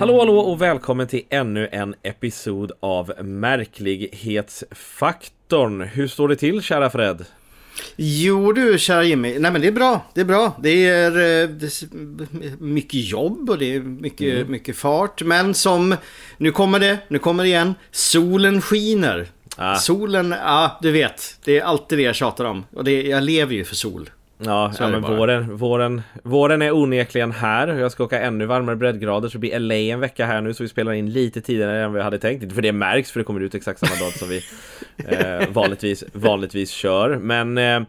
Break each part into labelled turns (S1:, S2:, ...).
S1: Hallå hallå och välkommen till ännu en episod av Märklighetsfaktorn. Hur står det till kära Fred?
S2: Jo du kära Jimmy, nej men det är bra, det är bra. Det är, eh, det är mycket jobb och det är mycket, mm. mycket fart. Men som, nu kommer det, nu kommer det igen. Solen skiner. Ah. Solen, ja du vet, det är alltid det jag tjatar om. Och det, jag lever ju för sol.
S1: Ja, ja men våren, våren, våren är onekligen här. Jag ska åka ännu varmare breddgrader så det blir LA en vecka här nu så vi spelar in lite tidigare än vi hade tänkt. Inte för det märks för det kommer ut exakt samma dag som vi eh, vanligtvis, vanligtvis kör. Men eh,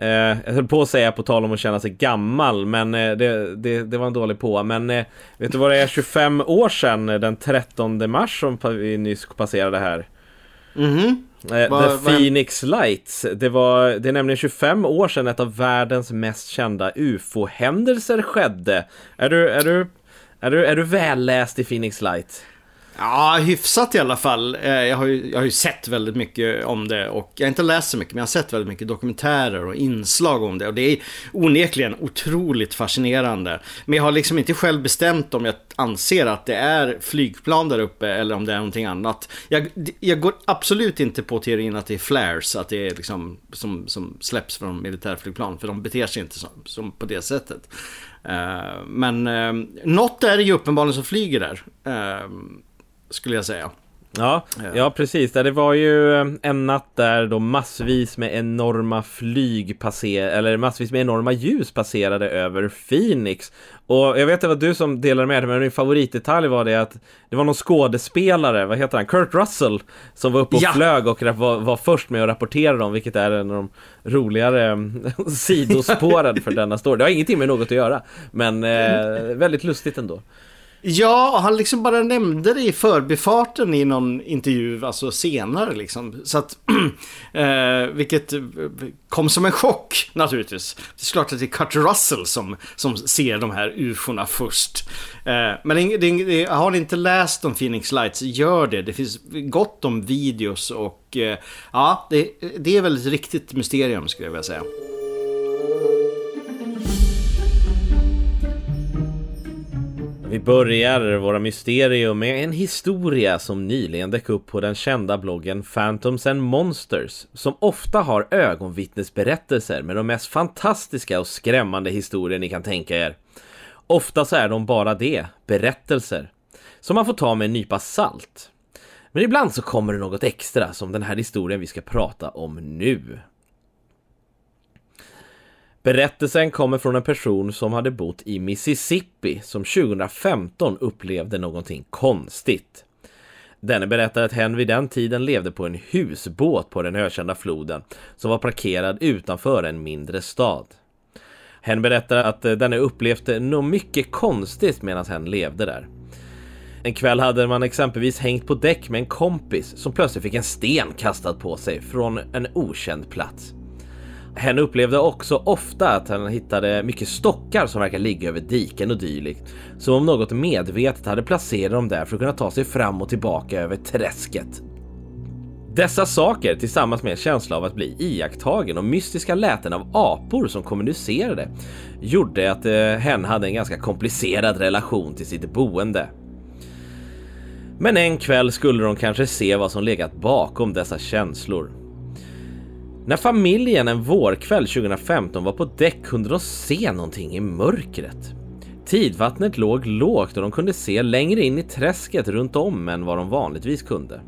S1: Eh, jag höll på att säga på tal om att känna sig gammal, men eh, det, det, det, var en dålig på. Men eh, vet du vad det är 25 år sedan, den 13 mars som vi nyss passerade här?
S2: Mhm.
S1: Eh, va, The Phoenix Lights. Det, var, det är nämligen 25 år sedan ett av världens mest kända UFO-händelser skedde. Är du, är du, är du, är du välläst i Phoenix Light?
S2: Ja, hyfsat i alla fall. Eh, jag har, ju, jag har ju sett väldigt mycket om det och jag har inte läst så mycket men jag har sett väldigt mycket dokumentärer och inslag om det och det är onekligen otroligt fascinerande. Men jag har liksom inte själv bestämt om jag anser att det är flygplan där uppe eller om det är någonting annat. Jag, jag går absolut inte på teorin att det är flares, att det är liksom som, som släpps från militärflygplan för de beter sig inte som, som på det sättet. Uh, men uh, något är det ju uppenbarligen som flyger där. Uh, skulle jag säga.
S1: Ja, ja precis. Det var ju eh, en natt där då massvis med enorma flyg passerade, eller massvis med enorma ljus passerade över Phoenix. Och jag vet att det var du som delade med dig, men min favoritdetalj var det att det var någon skådespelare, vad heter han, Kurt Russell, som var uppe och ja. flög och var, var först med att rapportera dem, vilket är en av de roligare eh, sidospåren för denna story. Det har ingenting med något att göra, men eh, väldigt lustigt ändå.
S2: Ja, han liksom bara nämnde det i förbifarten i någon intervju, alltså senare liksom. Så att, eh, vilket eh, kom som en chock naturligtvis. Det är klart att det är Kurt Russell som, som ser de här ufona först. Eh, men det, det, det, har ni inte läst om Phoenix Lights, gör det. Det finns gott om videos och eh, ja, det, det är väl ett riktigt mysterium skulle jag vilja säga.
S1: Vi börjar våra mysterium med en historia som nyligen dök upp på den kända bloggen Phantoms and Monsters som ofta har ögonvittnesberättelser med de mest fantastiska och skrämmande historier ni kan tänka er. Ofta så är de bara det, berättelser, som man får ta med en nypa salt. Men ibland så kommer det något extra som den här historien vi ska prata om nu. Berättelsen kommer från en person som hade bott i Mississippi som 2015 upplevde någonting konstigt. Denne berättar att hen vid den tiden levde på en husbåt på den ökända floden som var parkerad utanför en mindre stad. Hen berättar att eh, denne upplevde något mycket konstigt medan hen levde där. En kväll hade man exempelvis hängt på däck med en kompis som plötsligt fick en sten kastad på sig från en okänd plats. Hen upplevde också ofta att han hittade mycket stockar som verkar ligga över diken och dylikt. Som om något medvetet hade placerat dem där för att kunna ta sig fram och tillbaka över träsket. Dessa saker tillsammans med en känsla av att bli iakttagen och mystiska läten av apor som kommunicerade gjorde att eh, hen hade en ganska komplicerad relation till sitt boende. Men en kväll skulle de kanske se vad som legat bakom dessa känslor. När familjen en vårkväll 2015 var på däck kunde de se någonting i mörkret. Tidvattnet låg lågt och de kunde se längre in i träsket runt om än vad de vanligtvis kunde.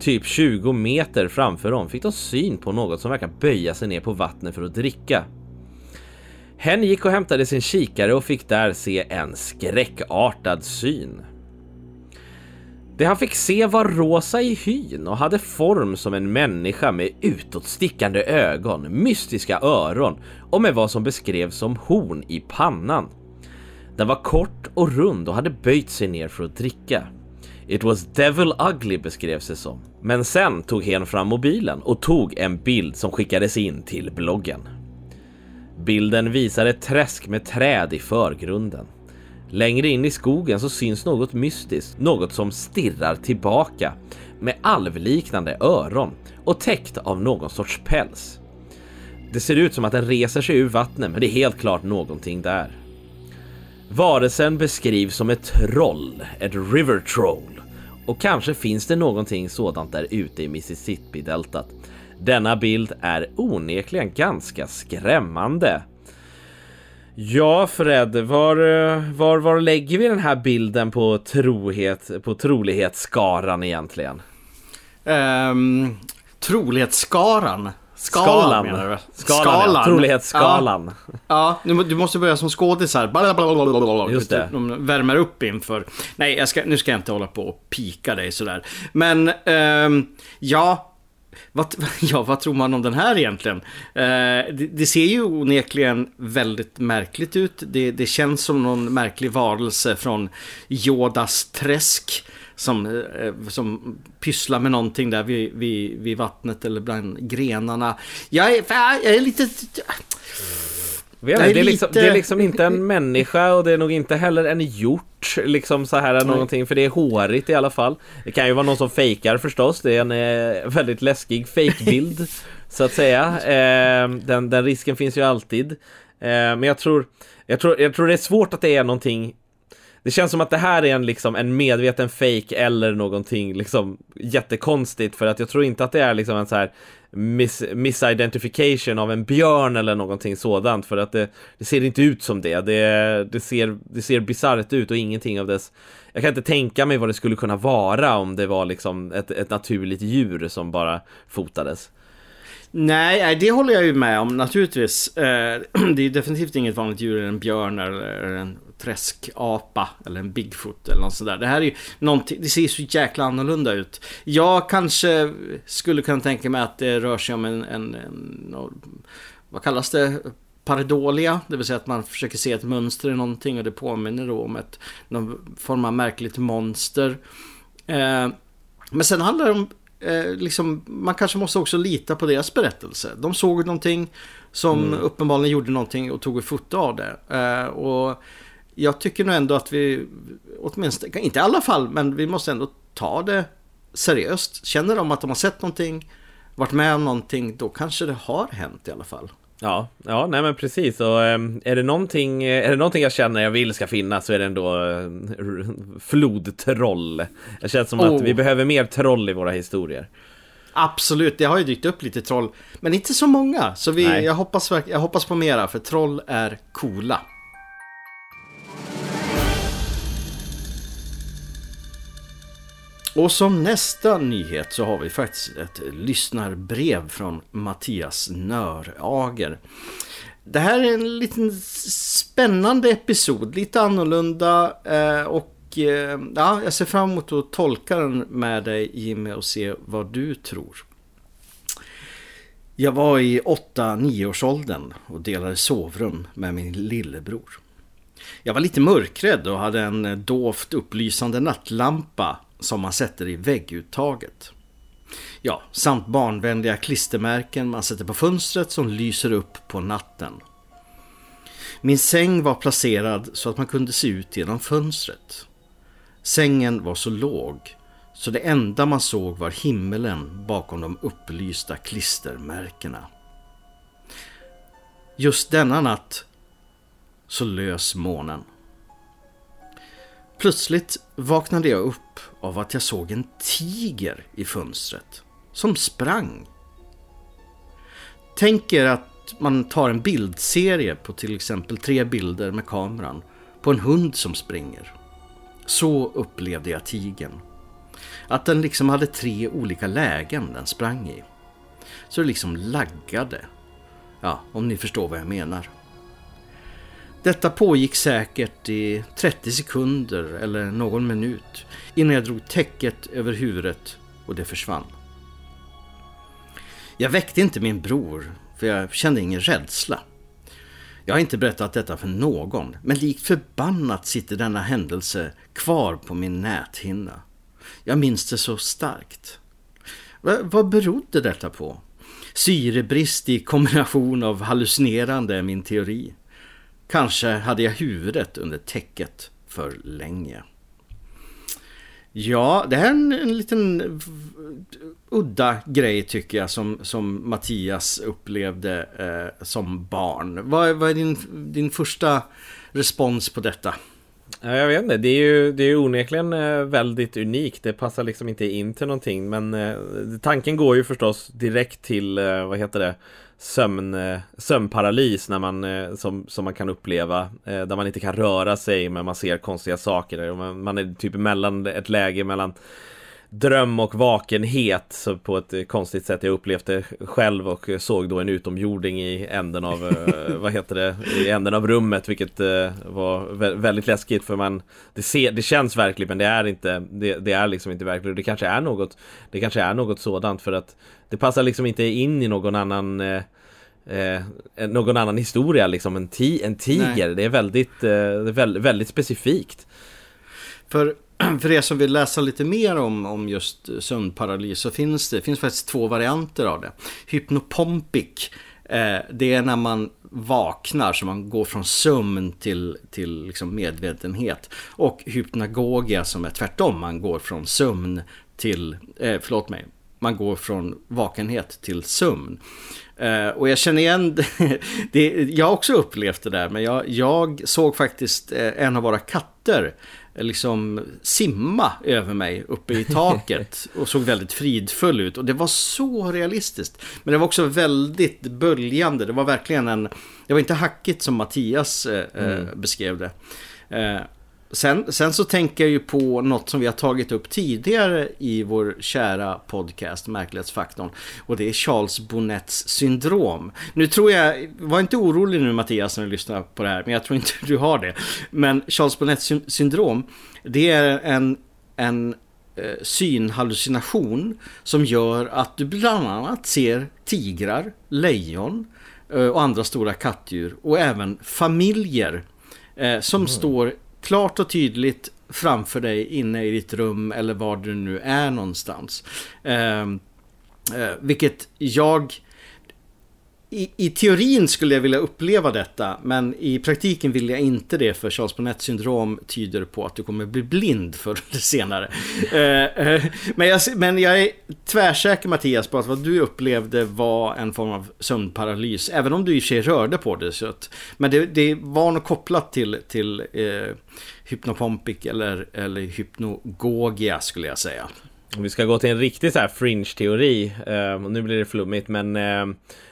S1: Typ 20 meter framför dem fick de syn på något som verkar böja sig ner på vattnet för att dricka. Hen gick och hämtade sin kikare och fick där se en skräckartad syn. Det han fick se var rosa i hyn och hade form som en människa med utåtstickande ögon, mystiska öron och med vad som beskrevs som horn i pannan. Den var kort och rund och hade böjt sig ner för att dricka. It was devil ugly beskrevs det som. Men sen tog hen fram mobilen och tog en bild som skickades in till bloggen. Bilden visar ett träsk med träd i förgrunden. Längre in i skogen så syns något mystiskt, något som stirrar tillbaka med alvliknande öron och täckt av någon sorts päls. Det ser ut som att den reser sig ur vattnet, men det är helt klart någonting där. Varelsen beskrivs som ett troll, ett river troll. Och kanske finns det någonting sådant där ute i Mississippi-deltat. Denna bild är onekligen ganska skrämmande. Ja, Fred, var, var, var lägger vi den här bilden på trohet, på trolighetsskaran egentligen?
S2: Um, trolighetsskaran?
S1: Skalan, Skalan menar du? Skalan, Skalan. Ja. Trolighetsskalan.
S2: Ja, ja, du måste börja som skådis här. Just det. De värmer upp inför. Nej, ska, nu ska jag inte hålla på och pika dig sådär. Men, um, ja. Vad, ja, vad tror man om den här egentligen? Eh, det, det, ser ju onekligen väldigt märkligt ut. Det, det känns som någon märklig varelse från Yodas träsk som, eh, som pysslar med någonting där vid, vid, vid vattnet eller bland grenarna. Jag är, jag är lite...
S1: Vet, det, är liksom, det är liksom inte en människa och det är nog inte heller en hjort liksom så här någonting för det är hårigt i alla fall. Det kan ju vara någon som fejkar förstås. Det är en eh, väldigt läskig fejkbild så att säga. Eh, den, den risken finns ju alltid. Eh, men jag tror, jag tror, jag tror det är svårt att det är någonting det känns som att det här är en, liksom, en medveten fake eller någonting liksom jättekonstigt för att jag tror inte att det är liksom en så här miss, misidentification av en björn eller någonting sådant för att det, det ser inte ut som det. Det, det ser, det ser bisarrt ut och ingenting av dess jag kan inte tänka mig vad det skulle kunna vara om det var liksom ett, ett naturligt djur som bara fotades.
S2: Nej, det håller jag ju med om naturligtvis. Eh, det är definitivt inget vanligt djur, en björn eller en träskapa eller en Bigfoot eller något sådär. Det här är ju någonting, det ser så jäkla annorlunda ut. Jag kanske skulle kunna tänka mig att det rör sig om en, en, en vad kallas det? Pareidolia, det vill säga att man försöker se ett mönster i någonting och det påminner då om ett, någon form av märkligt monster. Eh, men sen handlar det om eh, liksom, man kanske måste också lita på deras berättelse. De såg någonting som mm. uppenbarligen gjorde någonting och tog ett foto av det. Eh, och jag tycker nog ändå att vi, åtminstone, inte i alla fall, men vi måste ändå ta det seriöst. Känner de att de har sett någonting, varit med om någonting, då kanske det har hänt i alla fall.
S1: Ja, ja, nej men precis. Och ehm, är det någonting, är det någonting jag känner jag vill ska finnas så är det ändå äh, flodtroll. Det känns som oh. att vi behöver mer troll i våra historier.
S2: Absolut, det har ju dykt upp lite troll. Men inte så många. Så vi, jag, hoppas, jag hoppas på mera, för troll är coola. Och som nästa nyhet så har vi faktiskt ett lyssnarbrev från Mattias Nörager. Det här är en liten spännande episod, lite annorlunda eh, och eh, ja, jag ser fram emot att tolka den med dig Jimmy och se vad du tror. Jag var i 8-9 års åldern och delade sovrum med min lillebror. Jag var lite mörkrädd och hade en dovt upplysande nattlampa som man sätter i vägguttaget. Ja, samt barnvänliga klistermärken man sätter på fönstret som lyser upp på natten. Min säng var placerad så att man kunde se ut genom fönstret. Sängen var så låg så det enda man såg var himmelen bakom de upplysta klistermärkena. Just denna natt så lös månen. Plötsligt vaknade jag upp av att jag såg en tiger i fönstret som sprang. Tänk er att man tar en bildserie på till exempel tre bilder med kameran på en hund som springer. Så upplevde jag tigern. Att den liksom hade tre olika lägen den sprang i. Så det liksom laggade. Ja, om ni förstår vad jag menar. Detta pågick säkert i 30 sekunder eller någon minut innan jag drog täcket över huvudet och det försvann. Jag väckte inte min bror för jag kände ingen rädsla. Jag har inte berättat detta för någon, men likt förbannat sitter denna händelse kvar på min näthinna. Jag minns det så starkt. V vad berodde detta på? Syrebrist i kombination av hallucinerande är min teori. Kanske hade jag huvudet under täcket för länge. Ja, det här är en, en liten udda grej tycker jag som, som Mattias upplevde eh, som barn. Vad, vad är din, din första respons på detta?
S1: Ja, jag vet inte, det är ju, det är onekligen eh, väldigt unikt. Det passar liksom inte in till någonting. Men eh, tanken går ju förstås direkt till, eh, vad heter det, sömn, eh, sömnparalys när man, eh, som, som man kan uppleva. Eh, där man inte kan röra sig men man ser konstiga saker. Man, man är typ mellan ett läge mellan dröm och vakenhet så på ett konstigt sätt. Jag upplevt det själv och såg då en utomjording i änden av, vad heter det, i änden av rummet vilket var väldigt läskigt för man, det, ser, det känns verkligt men det är inte, det, det är liksom inte verkligt. Det kanske är något, det kanske är något sådant för att det passar liksom inte in i någon annan eh, Eh, någon annan historia liksom, en, ti en tiger. Nej. Det är väldigt, eh, väldigt, väldigt specifikt.
S2: För för er som vill läsa lite mer om, om just sömnparalys så finns det, finns faktiskt två varianter av det. Hypnopompic, eh, det är när man vaknar, så man går från sömn till, till liksom medvetenhet. Och hypnagogia som är tvärtom, man går från sömn till, eh, förlåt mig, man går från vakenhet till sömn. Uh, och jag känner igen det, jag har också upplevt det där, men jag, jag såg faktiskt uh, en av våra katter liksom simma över mig uppe i taket och såg väldigt fridfull ut. Och det var så realistiskt. Men det var också väldigt böljande. Det var verkligen en... Det var inte hackigt som Mattias eh, eh mm. beskrev det. Eh, Sen, sen, så tänker jag ju på något som vi har tagit upp tidigare i vår kära podcast Märklighetsfaktorn. Och det är Charles Bonnets syndrom. Nu tror jag, var inte orolig nu Mattias när du lyssnar på det här, men jag tror inte du har det. Men Charles Bonnets syndrom, det är en, en eh, synhallucination som gör att du bland annat ser tigrar, lejon eh, och andra stora kattdjur och även familjer eh, som mm. står klart och tydligt framför dig inne i ditt rum eller var du nu är någonstans. Eh, eh, vilket jag i, I teorin skulle jag vilja uppleva detta, men i praktiken vill jag inte det för Charles Bonnet syndrom tyder på att du kommer bli blind förr eller senare. Eh, eh, men, jag, men jag är tvärsäker Mattias på att vad du upplevde var en form av sömnparalys, även om du i och för sig rörde på det. Så att, men det, det var nog kopplat till, till eh, hypnopompic eller, eller hypnogogia skulle jag säga.
S1: Om vi ska gå till en riktig så här fringe-teori, eh, nu blir det flummigt, men eh,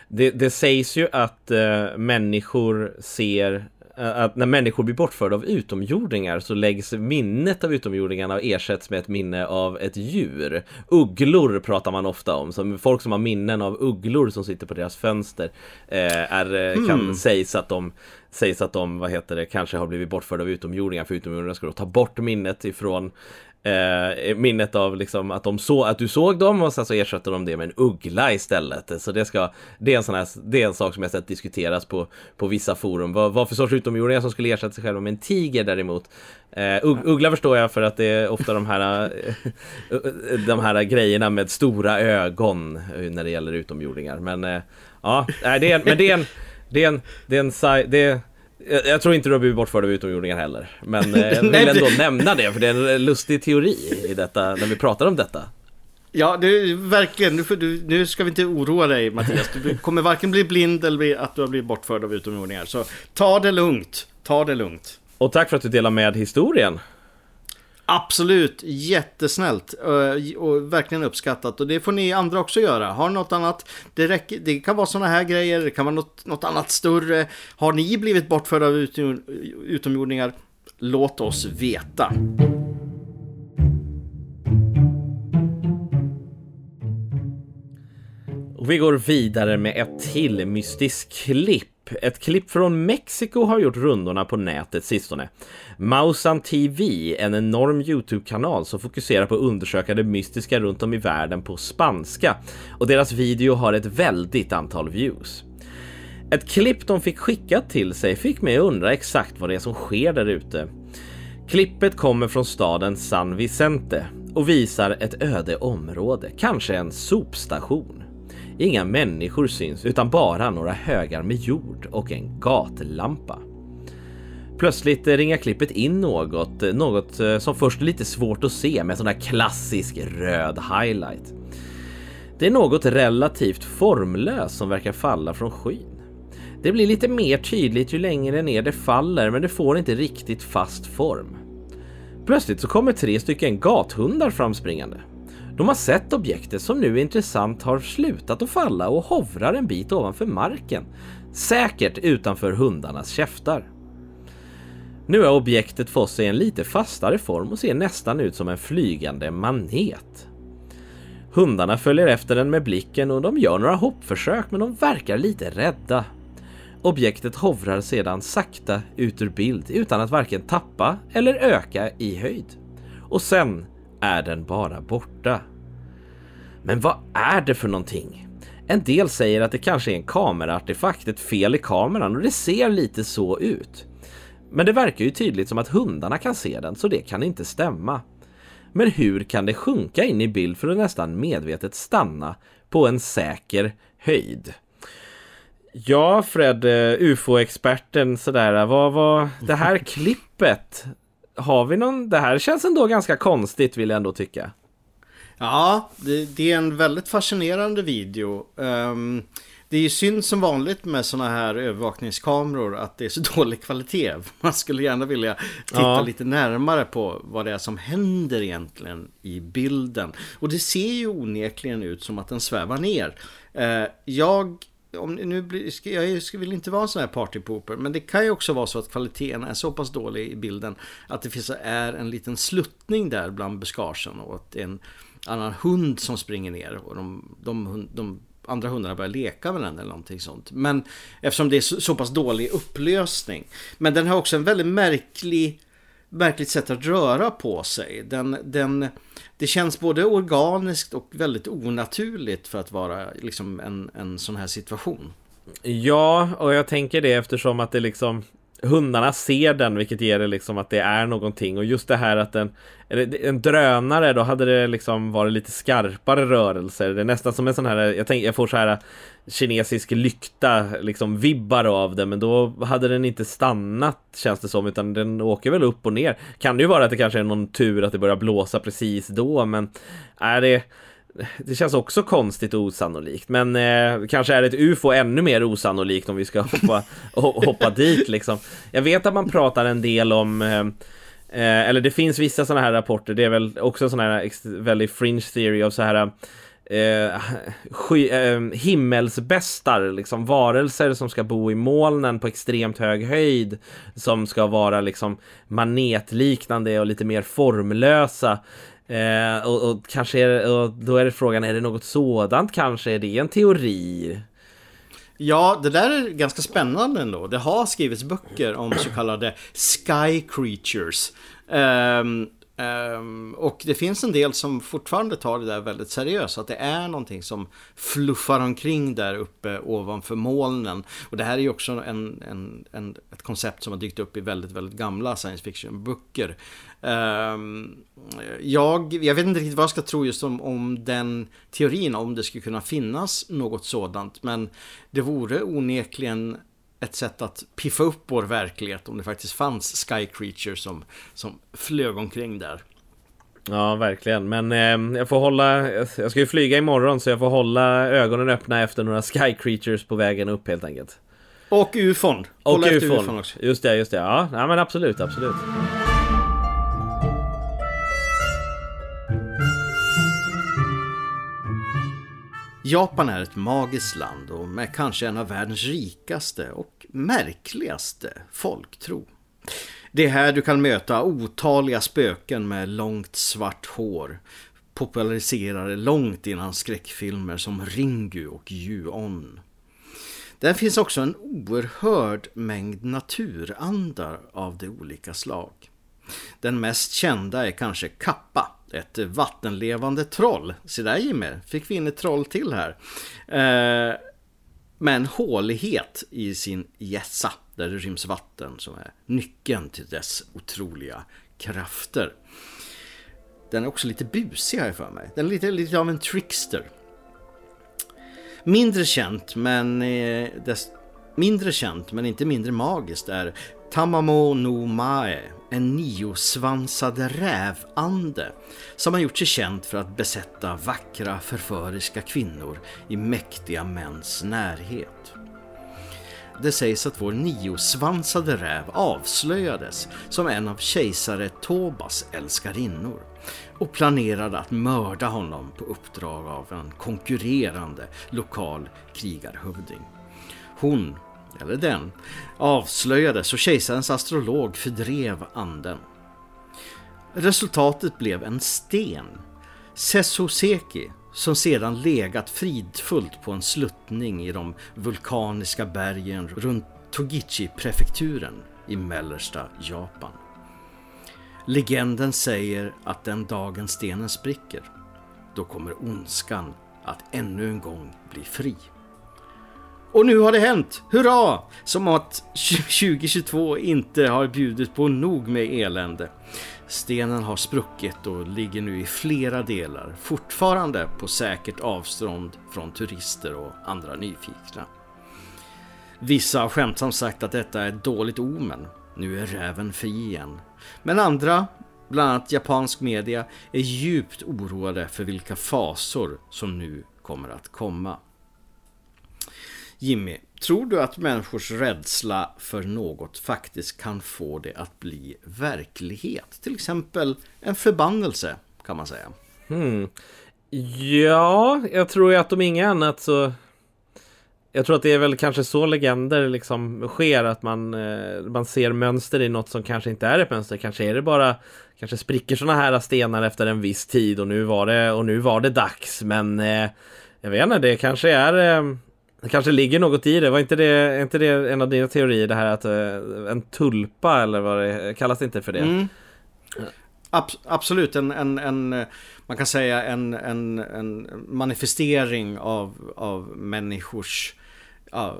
S1: det, det sägs ju att eh, människor ser eh, att när människor blir bortförda av utomjordingar så läggs minnet av utomjordingarna och ersätts med ett minne av ett djur. Ugglor pratar man ofta om, så folk som har minnen av ugglor som sitter på deras fönster eh, är, mm. kan sägs att de sägs att de, vad heter det, kanske har blivit bortförda av utomjordingar för utomjordingarna ska då ta bort minnet ifrån eh, minnet av liksom att, de så, att du såg dem och sen så ersätter de det med en uggla istället. Så det, ska, det, är en sån här, det är en sak som jag sett diskuteras på, på vissa forum. Vad, vad för sorts utomjordingar som skulle ersätta sig själva med en tiger däremot. Eh, uggla förstår jag för att det är ofta de här, eh, de här grejerna med stora ögon eh, när det gäller utomjordingar. Men eh, ja, det är, men det är en, det är en, det är en, det är, jag, jag tror inte du har blivit bortförd av utomjordingar heller. Men eh, jag vill ändå nämna det, för det är en lustig teori i detta, när vi pratar om detta.
S2: Ja, det verkligen. Nu, du, nu ska vi inte oroa dig Mattias. Du kommer varken bli blind eller bli, att du har blivit bortförd av utomjordingar. Så ta det lugnt. Ta det lugnt.
S1: Och tack för att du delar med historien.
S2: Absolut, jättesnällt eh, och verkligen uppskattat. Och det får ni andra också göra. Har något annat? Det, räcker, det kan vara sådana här grejer, det kan vara något, något annat större. Har ni blivit bortförda av utomjordingar? Låt oss veta.
S1: Och vi går vidare med ett till mystiskt klipp ett klipp från Mexiko har gjort rundorna på nätet sistone. Mausan TV, en enorm Youtube-kanal som fokuserar på att undersöka det mystiska runt om i världen på spanska och deras video har ett väldigt antal views. Ett klipp de fick skickat till sig fick mig att undra exakt vad det är som sker där ute. Klippet kommer från staden San Vicente och visar ett öde område, kanske en sopstation. Inga människor syns utan bara några högar med jord och en gatlampa. Plötsligt ringar klippet in något, något eh, som först är lite svårt att se med sån där klassisk röd highlight. Det är något relativt formlöst som verkar falla från skyn. Det blir lite mer tydligt ju längre ner det faller men det får inte riktigt fast form. Plötsligt så kommer tre stycken gathundar framspringande. De har sett objektet som nu intressant har slutat att falla och hovrar en bit ovanför marken. Säkert utanför hundarnas käftar. Nu har objektet fått sig en lite fastare form och ser nästan ut som en flygande manet. Hundarna följer efter den med blicken och de gör några hoppförsök men de verkar lite rädda. Objektet hovrar sedan sakta ut ur bild utan att varken tappa eller öka i höjd. Och sen är den bara borta. Men vad är det för någonting? En del säger att det kanske är en kameraartefakt, ett fel i kameran och det ser lite så ut. Men det verkar ju tydligt som att hundarna kan se den, så det kan inte stämma. Men hur kan det sjunka in i bild för att nästan medvetet stanna på en säker höjd? Ja, Fred, eh, ufo-experten sådär, vad var det här klippet? Har vi någon, det här känns ändå ganska konstigt vill jag ändå tycka.
S2: Ja, det, det är en väldigt fascinerande video. Um, det är ju synd som vanligt med sådana här övervakningskameror att det är så dålig kvalitet. Man skulle gärna vilja titta ja. lite närmare på vad det är som händer egentligen i bilden. Och det ser ju onekligen ut som att den svävar ner. Uh, jag om, nu blir, jag vill inte vara en sån här partypooper, men det kan ju också vara så att kvaliteten är så pass dålig i bilden att det finns, är en liten sluttning där bland buskagen och att det är en annan hund som springer ner och de, de, de andra hundarna börjar leka med den eller någonting sånt. Men eftersom det är så, så pass dålig upplösning. Men den har också en väldigt märklig märkligt sätt att röra på sig. Den, den, det känns både organiskt och väldigt onaturligt för att vara liksom en, en sån här situation.
S1: Ja, och jag tänker det eftersom att det liksom hundarna ser den vilket ger det liksom att det är någonting och just det här att den en drönare då hade det liksom varit lite skarpare rörelser. Det är nästan som en sån här, jag tänk, jag får så här kinesisk lykta liksom vibbar av det men då hade den inte stannat känns det som utan den åker väl upp och ner. Kan det ju vara att det kanske är någon tur att det börjar blåsa precis då men är det det känns också konstigt och osannolikt. Men eh, kanske är ett UFO ännu mer osannolikt om vi ska hoppa, hoppa dit liksom. Jag vet att man pratar en del om eh, eh eller det finns vissa sådana här rapporter, det är väl också en sån här väldigt fringe theory av så här eh, sky, eh, himmelsbästar, liksom varelser som ska bo i molnen på extremt hög höjd, som ska vara liksom manetliknande och lite mer formlösa. Eh, och, och, kanske är, och då är det frågan, är det något sådant kanske? Är det en teori?
S2: Ja, det där är ganska spännande ändå. Det har skrivits böcker om så kallade Sky Creatures. Um, Um, och det finns en del som fortfarande tar det där väldigt seriöst. Att det är någonting som fluffar omkring där uppe ovanför molnen. Och det här är ju också en, en, en, ett koncept som har dykt upp i väldigt, väldigt gamla science fiction-böcker. Um, jag, jag vet inte riktigt vad jag ska tro just om, om den teorin, om det skulle kunna finnas något sådant. Men det vore onekligen ett sätt att piffa upp vår verklighet om det faktiskt fanns Sky Creatures som, som flög omkring där.
S1: Ja, verkligen. Men eh, jag får hålla... Jag ska ju flyga imorgon så jag får hålla ögonen öppna efter några Sky Creatures på vägen upp helt enkelt.
S2: Och ufon.
S1: Och ufon. ufon också. Just det, just det. Ja, ja men absolut, absolut.
S2: Japan är ett magiskt land och med kanske en av världens rikaste och märkligaste folktro. Det är här du kan möta otaliga spöken med långt svart hår populariserade långt innan skräckfilmer som Ringu och Ju-On. Där finns också en oerhörd mängd naturandar av de olika slag. Den mest kända är kanske Kappa ett vattenlevande troll. Se där Jimmy, fick vi in ett troll till här. Eh, med en hålighet i sin gässa där det ryms vatten som är nyckeln till dess otroliga krafter. Den är också lite busig här för mig. Den är lite, lite av en trickster. Mindre känt men eh, dess, mindre känt men inte mindre magiskt är Tamamo no Mae, en niosvansad rävande som har gjort sig känd för att besätta vackra förföriska kvinnor i mäktiga mäns närhet. Det sägs att vår niosvansade räv avslöjades som en av kejsare Tobas älskarinnor och planerade att mörda honom på uppdrag av en konkurrerande lokal krigarhövding. Hon, eller den, avslöjades och kejsarens astrolog fördrev anden. Resultatet blev en sten, Sesoseki, som sedan legat fridfullt på en sluttning i de vulkaniska bergen runt Togichi-prefekturen i mellersta Japan. Legenden säger att den dagen stenen spricker, då kommer ondskan att ännu en gång bli fri. Och nu har det hänt! Hurra! Som att 2022 inte har bjudit på nog med elände. Stenen har spruckit och ligger nu i flera delar, fortfarande på säkert avstånd från turister och andra nyfikna. Vissa har skämtsamt sagt att detta är ett dåligt omen. Nu är räven fri igen. Men andra, bland annat japansk media, är djupt oroade för vilka fasor som nu kommer att komma. Jimmy, tror du att människors rädsla för något faktiskt kan få det att bli verklighet? Till exempel en förbannelse kan man säga.
S1: Hmm. Ja, jag tror ju att om inget annat så jag tror att det är väl kanske så legender liksom sker att man, eh, man ser mönster i något som kanske inte är ett mönster. Kanske är det bara Kanske spricker sådana här stenar efter en viss tid och nu var det, och nu var det dags. Men eh, jag vet inte, det kanske är eh, det kanske ligger något i det. Var inte det, är inte det en av dina teorier det här att eh, en tulpa eller vad det kallas det inte för det? Mm.
S2: Ab absolut, en, en, en, man kan säga en, en, en manifestering av, av människors ja,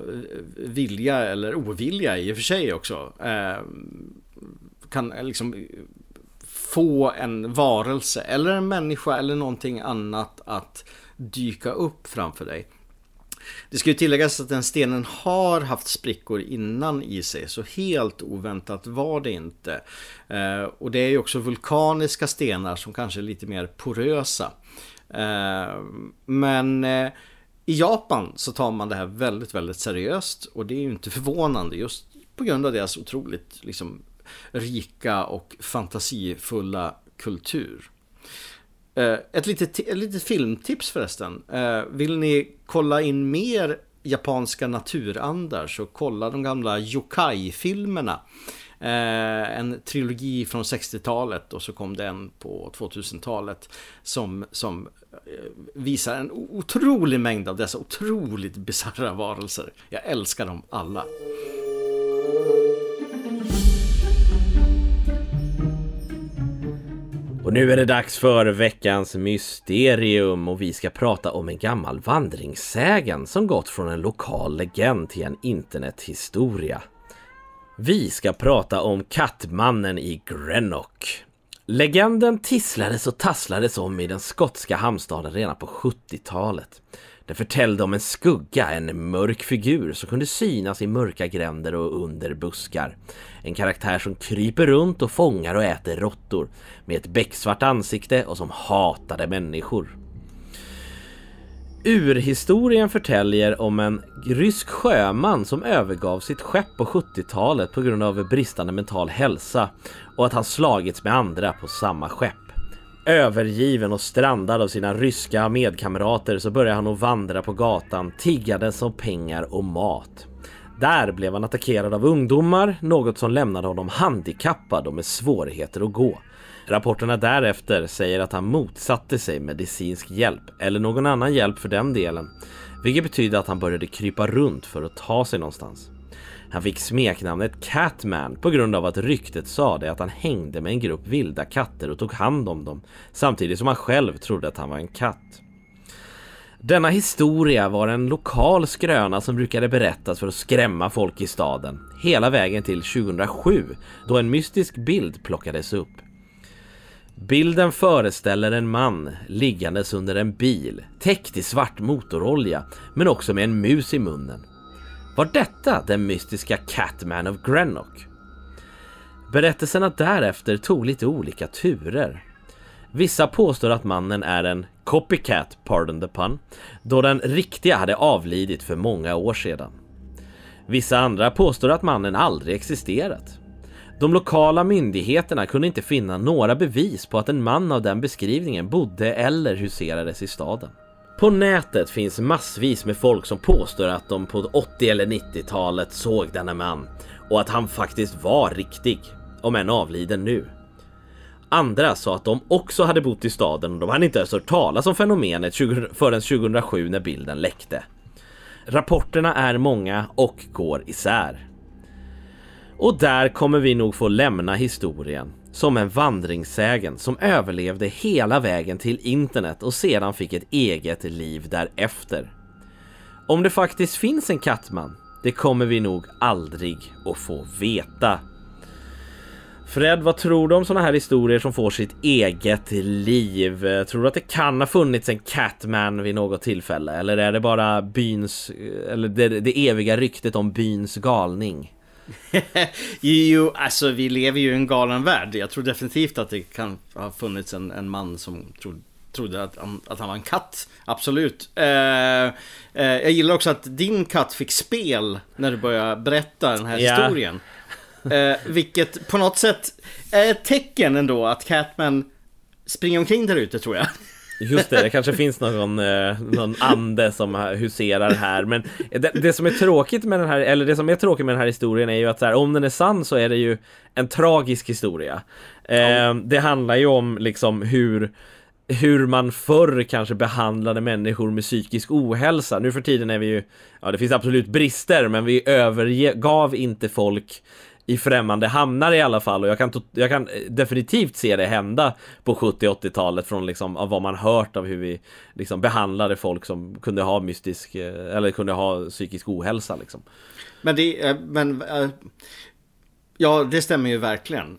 S2: vilja eller ovilja i och för sig också. Eh, kan liksom få en varelse eller en människa eller någonting annat att dyka upp framför dig. Det ska ju tilläggas att den stenen har haft sprickor innan i sig, så helt oväntat var det inte. Eh, och det är ju också vulkaniska stenar som kanske är lite mer porösa. Eh, men eh, i Japan så tar man det här väldigt, väldigt seriöst och det är ju inte förvånande just på grund av deras otroligt liksom, rika och fantasifulla kultur. Eh, ett litet, ett litet filmtips förresten. Eh, vill ni kolla in mer japanska naturandar så kolla de gamla yokai-filmerna. Eh, en trilogi från 60-talet och så kom det en på 2000-talet som, som eh, visar en otrolig mängd av dessa otroligt bisarra varelser. Jag älskar dem alla.
S1: Och nu är det dags för veckans mysterium och vi ska prata om en gammal vandringssägen som gått från en lokal legend till en internethistoria. Vi ska prata om Kattmannen i Greenock. Legenden tisslades och tasslades om i den skotska hamnstaden redan på 70-talet. Det förtällde om en skugga, en mörk figur som kunde synas i mörka gränder och under buskar. En karaktär som kryper runt och fångar och äter råttor med ett becksvart ansikte och som hatade människor. Urhistorien förtäljer om en rysk sjöman som övergav sitt skepp på 70-talet på grund av bristande mental hälsa och att han slagits med andra på samma skepp. Övergiven och strandad av sina ryska medkamrater så började han att vandra på gatan tiggandes om pengar och mat. Där blev han attackerad av ungdomar, något som lämnade honom handikappad och med svårigheter att gå. Rapporterna därefter säger att han motsatte sig medicinsk hjälp, eller någon annan hjälp för den delen, vilket betyder att han började krypa runt för att ta sig någonstans. Han fick smeknamnet Catman på grund av att ryktet sade att han hängde med en grupp vilda katter och tog hand om dem, samtidigt som han själv trodde att han var en katt. Denna historia var en lokal skröna som brukade berättas för att skrämma folk i staden, hela vägen till 2007 då en mystisk bild plockades upp. Bilden föreställer en man liggandes under en bil, täckt i svart motorolja, men också med en mus i munnen. Var detta den mystiska Catman of Grenock. Berättelserna därefter tog lite olika turer. Vissa påstår att mannen är en copycat, pardon the pun, då den riktiga hade avlidit för många år sedan. Vissa andra påstår att mannen aldrig existerat. De lokala myndigheterna kunde inte finna några bevis på att en man av den beskrivningen bodde eller huserades i staden. På nätet finns massvis med folk som påstår att de på 80 eller 90-talet såg denna man och att han faktiskt var riktig, om än avliden nu. Andra sa att de också hade bott i staden och de hade inte ens hört talas om fenomenet förrän 2007 när bilden läckte. Rapporterna är många och går isär. Och där kommer vi nog få lämna historien som en vandringssägen som överlevde hela vägen till internet och sedan fick ett eget liv därefter. Om det faktiskt finns en kattman, det kommer vi nog aldrig att få veta. Fred, vad tror du om sådana här historier som får sitt eget liv? Tror du att det kan ha funnits en Catman vid något tillfälle? Eller är det bara byns, eller det, det eviga ryktet om byns galning?
S2: jo, alltså vi lever ju i en galen värld. Jag tror definitivt att det kan ha funnits en, en man som trodde trodde att han, att han var en katt. Absolut. Eh, eh, jag gillar också att din katt fick spel när du började berätta den här yeah. historien. Eh, vilket på något sätt är ett tecken ändå att Catman springer omkring där ute tror jag.
S1: Just det, det kanske finns någon, eh, någon ande som huserar här Men det, det, som är tråkigt med den här, eller det som är tråkigt med den här historien är ju att så här, om den är sann så är det ju en tragisk historia eh, Det handlar ju om liksom hur hur man förr kanske behandlade människor med psykisk ohälsa. Nu för tiden är vi ju, ja det finns absolut brister, men vi övergav inte folk i främmande hamnar i alla fall och jag kan, jag kan eh, definitivt se det hända på 70 80-talet från liksom av vad man hört av hur vi liksom behandlade folk som kunde ha mystisk eh, eller kunde ha psykisk ohälsa liksom.
S2: Men det, eh, men ja det stämmer ju verkligen.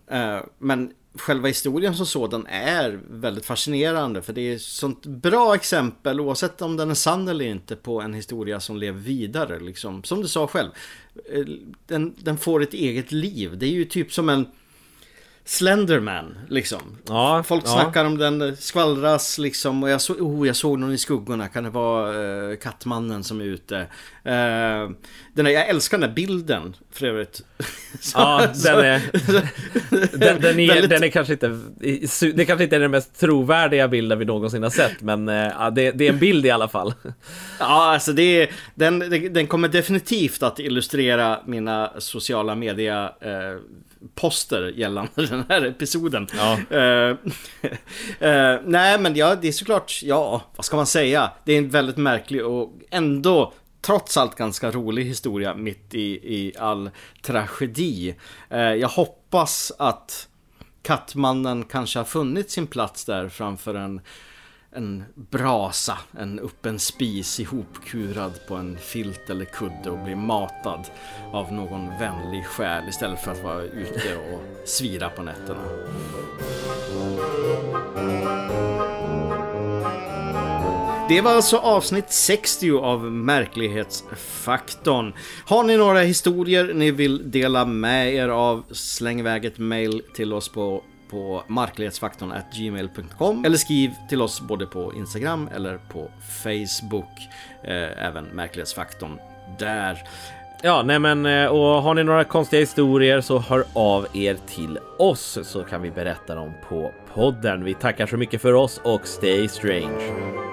S2: Men själva historien som sådan är väldigt fascinerande för det är ett sånt bra exempel oavsett om den är sann eller inte på en historia som lever vidare liksom. Som du sa själv. Eh, den, den får ett eget liv. Det är ju typ som en Slenderman liksom. Ja, Folk ja. snackar om den, skvallras liksom. Och jag, så, oh, jag såg någon i skuggorna. Kan det vara uh, Kattmannen som är ute? Uh, den där, jag älskar den där bilden för övrigt.
S1: så, ja, så, den är... den, den, är väldigt... den är kanske inte... Det kanske inte är den mest trovärdiga bilden vi någonsin har sett. Men uh, det, det, är en bild i alla fall.
S2: ja, alltså det är... Den, den kommer definitivt att illustrera mina sociala media poster gällande den här episoden. Ja. Uh, uh, nej men ja, det är såklart, ja, vad ska man säga? Det är en väldigt märklig och ändå trots allt ganska rolig historia mitt i, i all tragedi. Uh, jag hoppas att Kattmannen kanske har funnit sin plats där framför en en brasa, en öppen spis ihopkurad på en filt eller kudde och blir matad av någon vänlig själ istället för att vara ute och svira på nätterna. Det var alltså avsnitt 60 av Märklighetsfaktorn. Har ni några historier ni vill dela med er av, släng iväg ett mail till oss på på marklighetsfaktorn gmail.com eller skriv till oss både på Instagram eller på Facebook. Eh, även märklighetsfaktorn där.
S1: Ja, nej men eh, och har ni några konstiga historier så hör av er till oss så kan vi berätta dem på podden. Vi tackar så mycket för oss och stay strange.